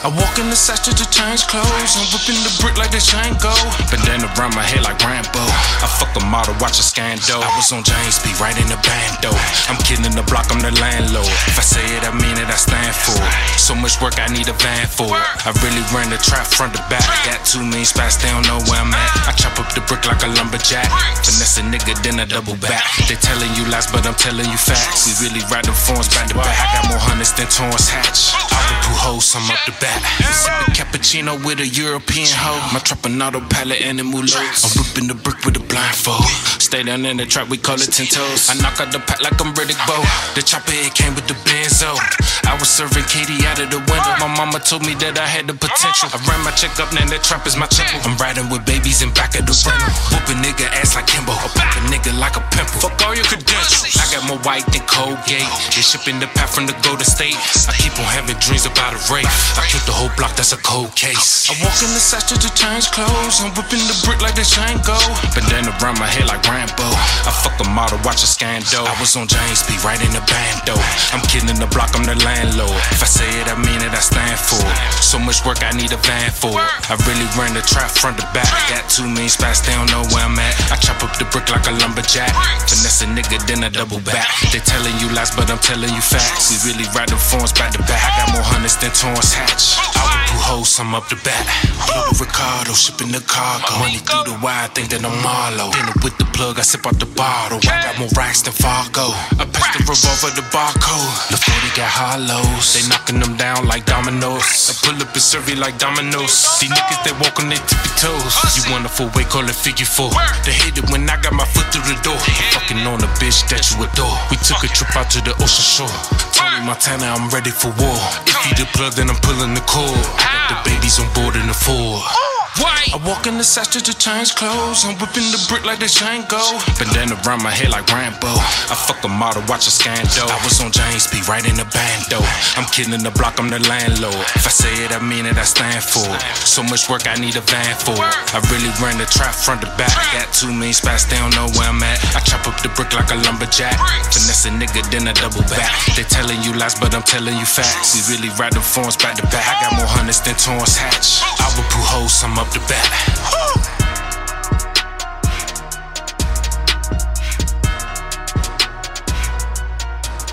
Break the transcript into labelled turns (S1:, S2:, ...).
S1: I walk in the section to change clothes. I'm whipping the brick like a Django. Bandana around my head like Rambo. I fuck a model, watch a scandal. I was on James B. right in the bando. I'm killing the block, I'm the landlord. If I say it, I mean it, I stand for it. So much work, I need a van for it. I really ran the trap front to back. Got too many spots, they don't know where up the brick like a lumberjack. Finesse a nigga, then I double back. They telling you lies, but I'm telling you facts. We really ride the phones back to back. I got more hunters than Torence Hatch. I I'm up the back. Sipping cappuccino with a European hoe. My trap an autopilot and move low. I'm whipping the brick with a blindfold. Stay down in the trap, we call it ten toes. I knock out the pack like I'm Riddick Bowe. The chopper it came with the benzo. I was serving Katie out of the window. My mama told me that I had the potential. I ran my check up, now the trap is my temple. I'm riding with babies in back of the rental. Whoop a nigga ass like Kimbo. A nigga like a pimple. Fuck all your credentials. I got more white than Colgate. They shipping the pack from the Golden State. I keep on having dreams about a race. I keep the whole block, that's a cold case. I walk in the section to change clothes. I'm whipping the brick like the chain go. Bandana around my head like Rambo. I fuck a model, watch a scandal. I was on James B, right in the bando. I'm killing the block, I'm the landlord. If I say it, I mean it, I stand for it. So much work, I need a van for it. I really ran the trap front to back. Got two mean spots, they don't know where I'm at. I chop up the brick like a lumberjack. Finesse a nigga, then I double back. They telling you lies, but I'm telling you facts. We really ride the phones back to back. I got more hunters than Torence Hatch. Hoes, I'm up the back. Little Ricardo, shipping the cargo. Money through the wire, think that I'm Marlo. Dinner with the plug, I sip out the bottle. I got more racks than Fargo. I pass the revolver, the barcode. The 40 got hollows. They knocking them down like dominoes. I pull up and serve you like dominoes. These niggas, they walk on their tippy toes. You want full way, call it figure four. They hate it when I got my foot through the door. Fucking on a bitch that you adore. We took a trip out to the ocean shore. Tony Montana, I'm ready for war. If you the plug, then I'm pulling the cord. The babies on board in the Ford. I walk in the section to change clothes. I'm whipping the brick like the chain go. Bandana around my head like Rambo. I fuck a model, watch a scandal. I was on James B, right in the bando. I'm killing the block, I'm the landlord. If I say it, I mean it, I stand for it. So much work, I need a van for it. I really ran the trap front to back. Got two mean spots, they don't know where I'm at. I chop up the brick like a lumberjack. Finesse a nigga, then I double back. They telling you lies, but I'm telling you facts. We really ride the phones back to back. I got more hunters than Torence Hatch. I would put hoes, I'm up the back.